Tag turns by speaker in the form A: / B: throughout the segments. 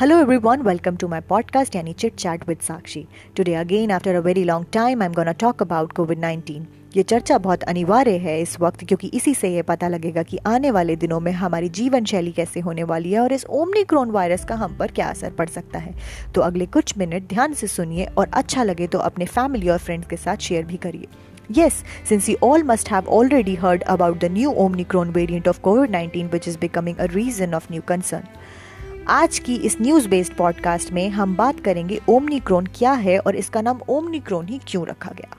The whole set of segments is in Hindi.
A: Hello everyone welcome to my podcast यानी chit chat with Sakshi today again after a very long time I am gonna talk about covid nineteen ये चर्चा बहुत अनिवार्य है इस वक्त क्योंकि इसी से यह पता लगेगा कि आने वाले दिनों में हमारी जीवन शैली कैसे होने वाली है और इस ओमनीक्रोन वायरस का हम पर क्या असर पड़ सकता है। तो अगले कुछ मिनट ध्यान से सुनिए और अच्छा लगे तो अपने फैमिली और फ्रेंड्स के साथ शेयर भी करिए। Yes, since we all must have already heard about the new Omicron variant of COVID-19, which is becoming a reason of new concern. आज की इस न्यूज़ बेस्ड पॉडकास्ट में हम बात करेंगे ओमनिक्रोन क्या है और इसका नाम ओमनिक्रोन ही क्यों रखा गया।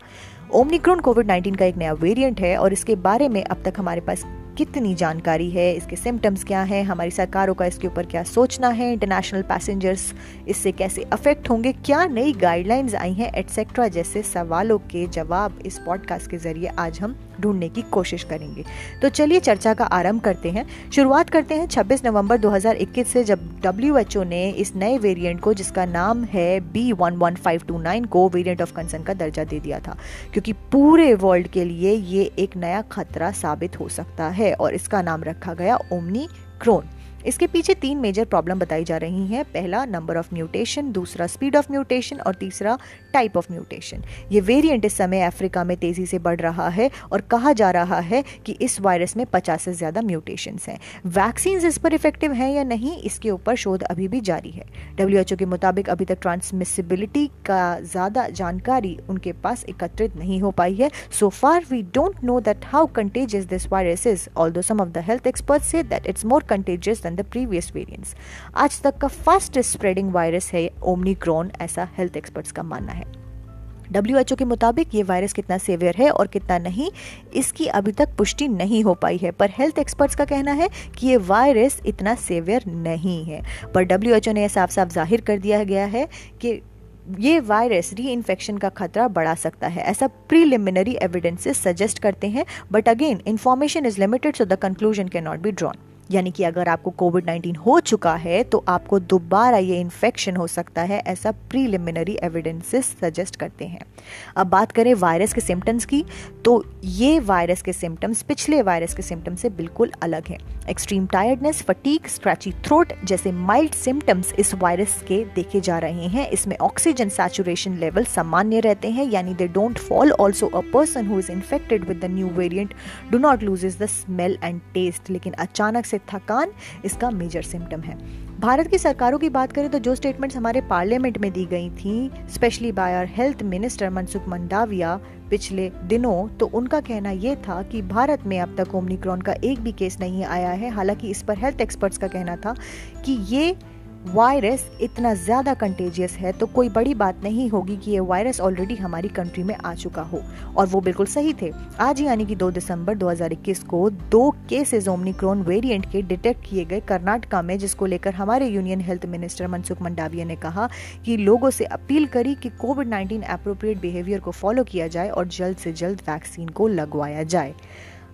A: ओमनिक्रोन कोविड 19 का एक नया वेरिएंट है और इसके बारे में अब तक हमारे पास कितनी जानकारी है, इसके सिम्टम्स क्या हैं, हमारी सरकारों का इसके ऊपर क्या सोचना है इंटरनेशनल पैसेंजर्स इससे कैसे अफेक्ट होंगे, क्या नई गाइडलाइंस आई हैं एटसेट्रा जैसे सवालों के जवाब इस पॉडकास्ट के ज़रिए आज हम ढूँढने की कोशिश करेंगे। तो चलिए चर्चा का आरंभ करते हैं। शुरुआत करते हैं 26 नवंबर 2021 से, जब डब्ल्यू ने इस नए वेरिएंट को, जिसका नाम है बी को वेरिएंट ऑफ़ कंसर्न का दर्जा दे दिया था। क्योंकि पूरे वर्ल्ड के लिए ये एक नया खतरा साबित हो सकता है और इसका नाम रखा गया ओमनी क्रोन इसके पीछे तीन मेजर प्रॉब्लम बताई जा रही हैं। पहला नंबर ऑफ़ म्यूटेशन दूसरा स्पीड ऑफ़ म्यूटेशन और तीसरा टाइप ऑफ़ म्यूटेशन ये वेरिएंट इस समय अफ्रीका में तेज़ी से बढ़ रहा है और कहा जा रहा है कि इस वायरस में पचास से ज़्यादा म्यूटेशन हैं। वैक्सीन इस पर इफ़ेक्टिव हैं या नहीं, इसके ऊपर शोध अभी भी जारी है। डब्ल्यूएचओ के मुताबिक अभी तक ट्रांसमिसिबिलिटी का ज़्यादा जानकारी उनके पास एकत्रित नहीं हो पाई है। So far we don't know that how contagious this virus is although some of the health expert say that it's more contagious than the previous variants आज तक का फास्टेस्ट स्प्रेडिंग वायरस है ओमनिक्रोन ऐसा हेल्थ एक्सपर्ट्स का मानना है। डब्ल्यू के मुताबिक ये वायरस कितना सेवियर है और कितना नहीं, इसकी अभी तक पुष्टि नहीं हो पाई है। पर हेल्थ एक्सपर्ट्स का कहना है कि ये वायरस इतना सेवियर नहीं है। पर डब्ल्यूएचओ ने साफ़ साफ़ ज़ाहिर कर दिया गया है कि ये वायरस री इन्फेक्शन का खतरा बढ़ा सकता है। ऐसा प्रीलिमिनरी एविडेंसेस सजेस्ट करते हैं but again information is limited so the conclusion can not be drawn यानी कि अगर आपको कोविड 19 हो चुका है तो आपको दोबारा ये इन्फेक्शन हो सकता है, ऐसा प्रीलिमिनरी एविडेंसेस सजेस्ट करते हैं। अब बात करें वायरस के सिम्टम्स की तो ये वायरस के सिम्टम्स पिछले वायरस के सिम्टम्स से बिल्कुल अलग हैं। Extreme tiredness fatigue scratchy throat जैसे माइल्ड सिम्टम्स इस वायरस के देखे जा रहे हैं। इसमें ऑक्सीजन सैचुरेशन लेवल सामान्य रहते हैं, यानी they don't fall also a person who is infected with the new variant do not lose is the smell and taste लेकिन अचानक से थकान इसका मेजर सिम्टम है। भारत की सरकारों की बात करें तो जो स्टेटमेंट्स हमारे पार्लियामेंट में दी गई थी specially by our health minister Mansukh Mandaviya पिछले दिनों तो उनका कहना यह था कि भारत में अब तक ओमनिक्रॉन का एक भी केस नहीं आया है। हालाँकि इस पर हेल्थ एक्सपर्ट्स का कहना था कि ये वायरस इतना ज़्यादा कंटेजियस है तो कोई बड़ी बात नहीं होगी कि ये वायरस ऑलरेडी हमारी कंट्री में आ चुका हो। और वो बिल्कुल सही थे। आज ही यानी कि 2 दिसंबर 2021 को दो केसेस ओमनिक्रोन वेरिएंट के डिटेक्ट किए गए कर्नाटका में, जिसको लेकर हमारे union health minister Mansukh Mandaviya ने कहा कि लोगों से अपील करी कि कोविड नाइन्टीन अप्रोप्रिएट बिहेवियर को फॉलो किया जाए और जल्द से जल्द वैक्सीन को लगवाया जाए।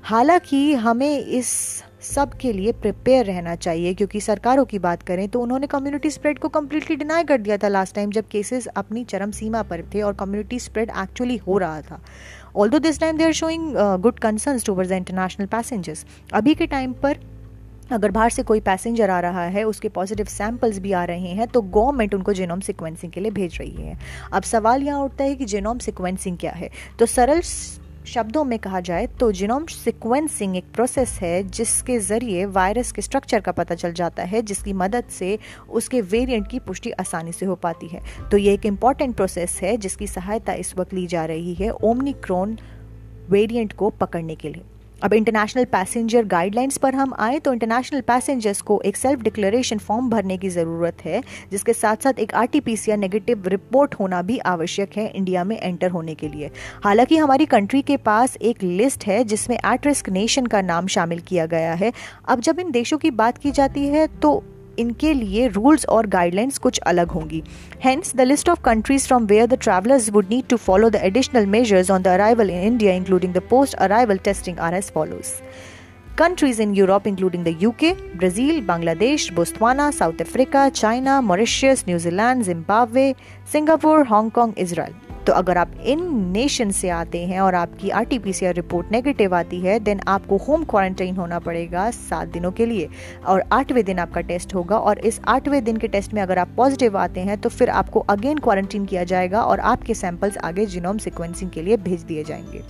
A: हालाँकि हमें इस सब के लिए प्रिपेयर रहना चाहिए। क्योंकि सरकारों की बात करें तो उन्होंने कम्युनिटी स्प्रेड को कम्प्लीटली डिनाई कर दिया था लास्ट टाइम जब केसेस अपनी चरम सीमा पर थे और कम्युनिटी स्प्रेड एक्चुअली हो रहा था। All this time they are showing good concern towards the international passengers अभी के टाइम पर अगर बाहर से कोई पैसेंजर आ रहा है, उसके पॉजिटिव सैंपल्स भी आ रहे हैं तो गवर्नमेंट उनको जेनोम सिक्वेंसिंग के लिए भेज रही है। अब सवाल यहाँ उठता है कि जेनोम सिक्वेंसिंग क्या है? तो सरल शब्दों में कहा जाए तो जिनोम सिक्वेंसिंग एक प्रोसेस है जिसके ज़रिए वायरस के स्ट्रक्चर का पता चल जाता है, जिसकी मदद से उसके वेरिएंट की पुष्टि आसानी से हो पाती है। तो ये एक इंपॉर्टेंट प्रोसेस है जिसकी सहायता इस वक्त ली जा रही है ओमनिक्रोन वेरिएंट को पकड़ने के लिए। अब इंटरनेशनल पैसेंजर गाइडलाइंस पर हम आए तो इंटरनेशनल पैसेंजर्स को एक सेल्फ डिक्लेरेशन फॉर्म भरने की ज़रूरत है, जिसके साथ साथ एक आर या नेगेटिव रिपोर्ट होना भी आवश्यक है इंडिया में एंटर होने के लिए। हालाँकि हमारी कंट्री के पास एक लिस्ट है, जिसमें एट रिस्क नेशन का नाम शामिल किया गया है। अब जब इन देशों की बात की जाती है तो इनके लिए रूल्स और गाइडलाइंस कुछ अलग होंगी hence the list of countries from where the travellers would need to follow the additional measures on the arrival in India including the post arrival testing are as follows Countries in Europe, including the UK, Brazil, Bangladesh, Botswana, South Africa, China, Mauritius, New Zealand, Zimbabwe, Singapore, Hong Kong, Israel. तो अगर आप इन नेशन से आते हैं और आपकी R T P C R report negative आती है देन आपको होम क्वारंटाइन होना पड़ेगा सात दिनों के लिए और आठवें दिन आपका टेस्ट होगा और इस आठवें दिन के टेस्ट में अगर आप पॉजिटिव आते हैं तो फिर आपको अगेन क्वारंटीन किया जाएगा और आपके सैंपल्स आगे जिनोम सिक्वेंसिंग के लिए भेज दिए जाएँगे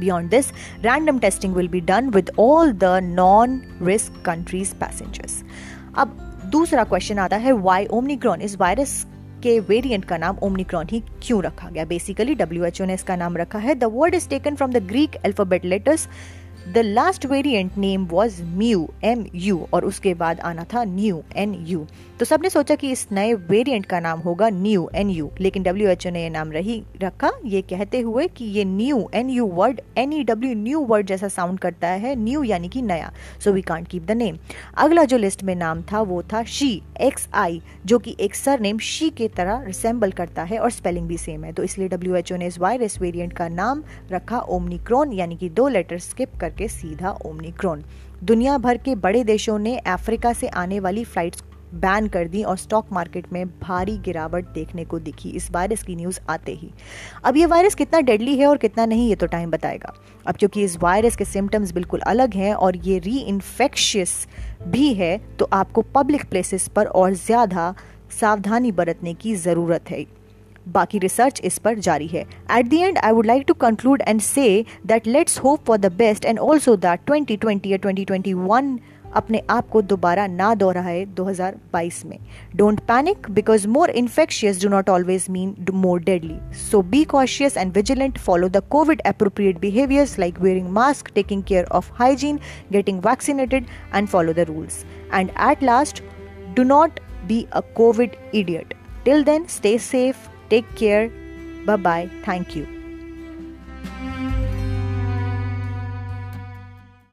A: Beyond this, random testing will be done with all the non-risk countries passengers. अब दूसरा क्वेश्चन आता है वाई ओमनिक्रॉन इस वायरस के वेरिएंट का नाम ओमनिक्रॉन ही क्यों रखा गया? बेसिकली डब्ल्यूएचओ ने इसका नाम रखा है। The word is taken from the Greek alphabet letters the last variant name was mu M U और उसके बाद आना था न्यू एन यू तो सबने सोचा कि इस नए वेरिएंट का नाम होगा न्यू एन यू लेकिन डब्ल्यू एच ओ ने यह नाम रही, रखा, ये कहते हुए कि ये nu N U word N E W new word जैसा साउंड करता है न्यू यानी कि नया. So we can't keep the name अगला जो लिस्ट में नाम था, वो था शी एक्स आई जो कि एक सर नेम शी के तरह रिसेंबल करता है और स्पेलिंग भी सेम है. तो इसलिए डब्ल्यू एच ओ ने इस वायरस वेरियंट का नाम रखा ओमनिक्रोन यानी कि दो लेटर स्किप कर करके सीधा ओमनिक्रोन दुनिया भर के बड़े देशों ने अफ्रीका से आने वाली फ्लाइट्स बैन कर दी और स्टॉक मार्केट में भारी गिरावट देखने को दिखी। इस वायरस की न्यूज़ आते ही। अब ये वायरस कितना डेडली है और कितना नहीं, ये तो टाइम बताएगा। अब क्योंकि इस वायरस के सिम्टम्स बिल्कुल अलग हैं और ये री भी है तो आपको पब्लिक प्लेसेस पर और ज़्यादा सावधानी बरतने की ज़रूरत है। बाकी रिसर्च इस पर जारी है। At the end I would like to conclude and say that let's hope for the best and also that 2020 या 2021 अपने आप को दोबारा ना दोहराए 2022 में। Don't panic because more infectious do not always mean more deadly so be cautious and vigilant follow the COVID appropriate behaviours like wearing mask taking care of hygiene getting vaccinated and follow the rules and at last do not be a COVID idiot till then stay safe Take care. Bye bye. Thank you.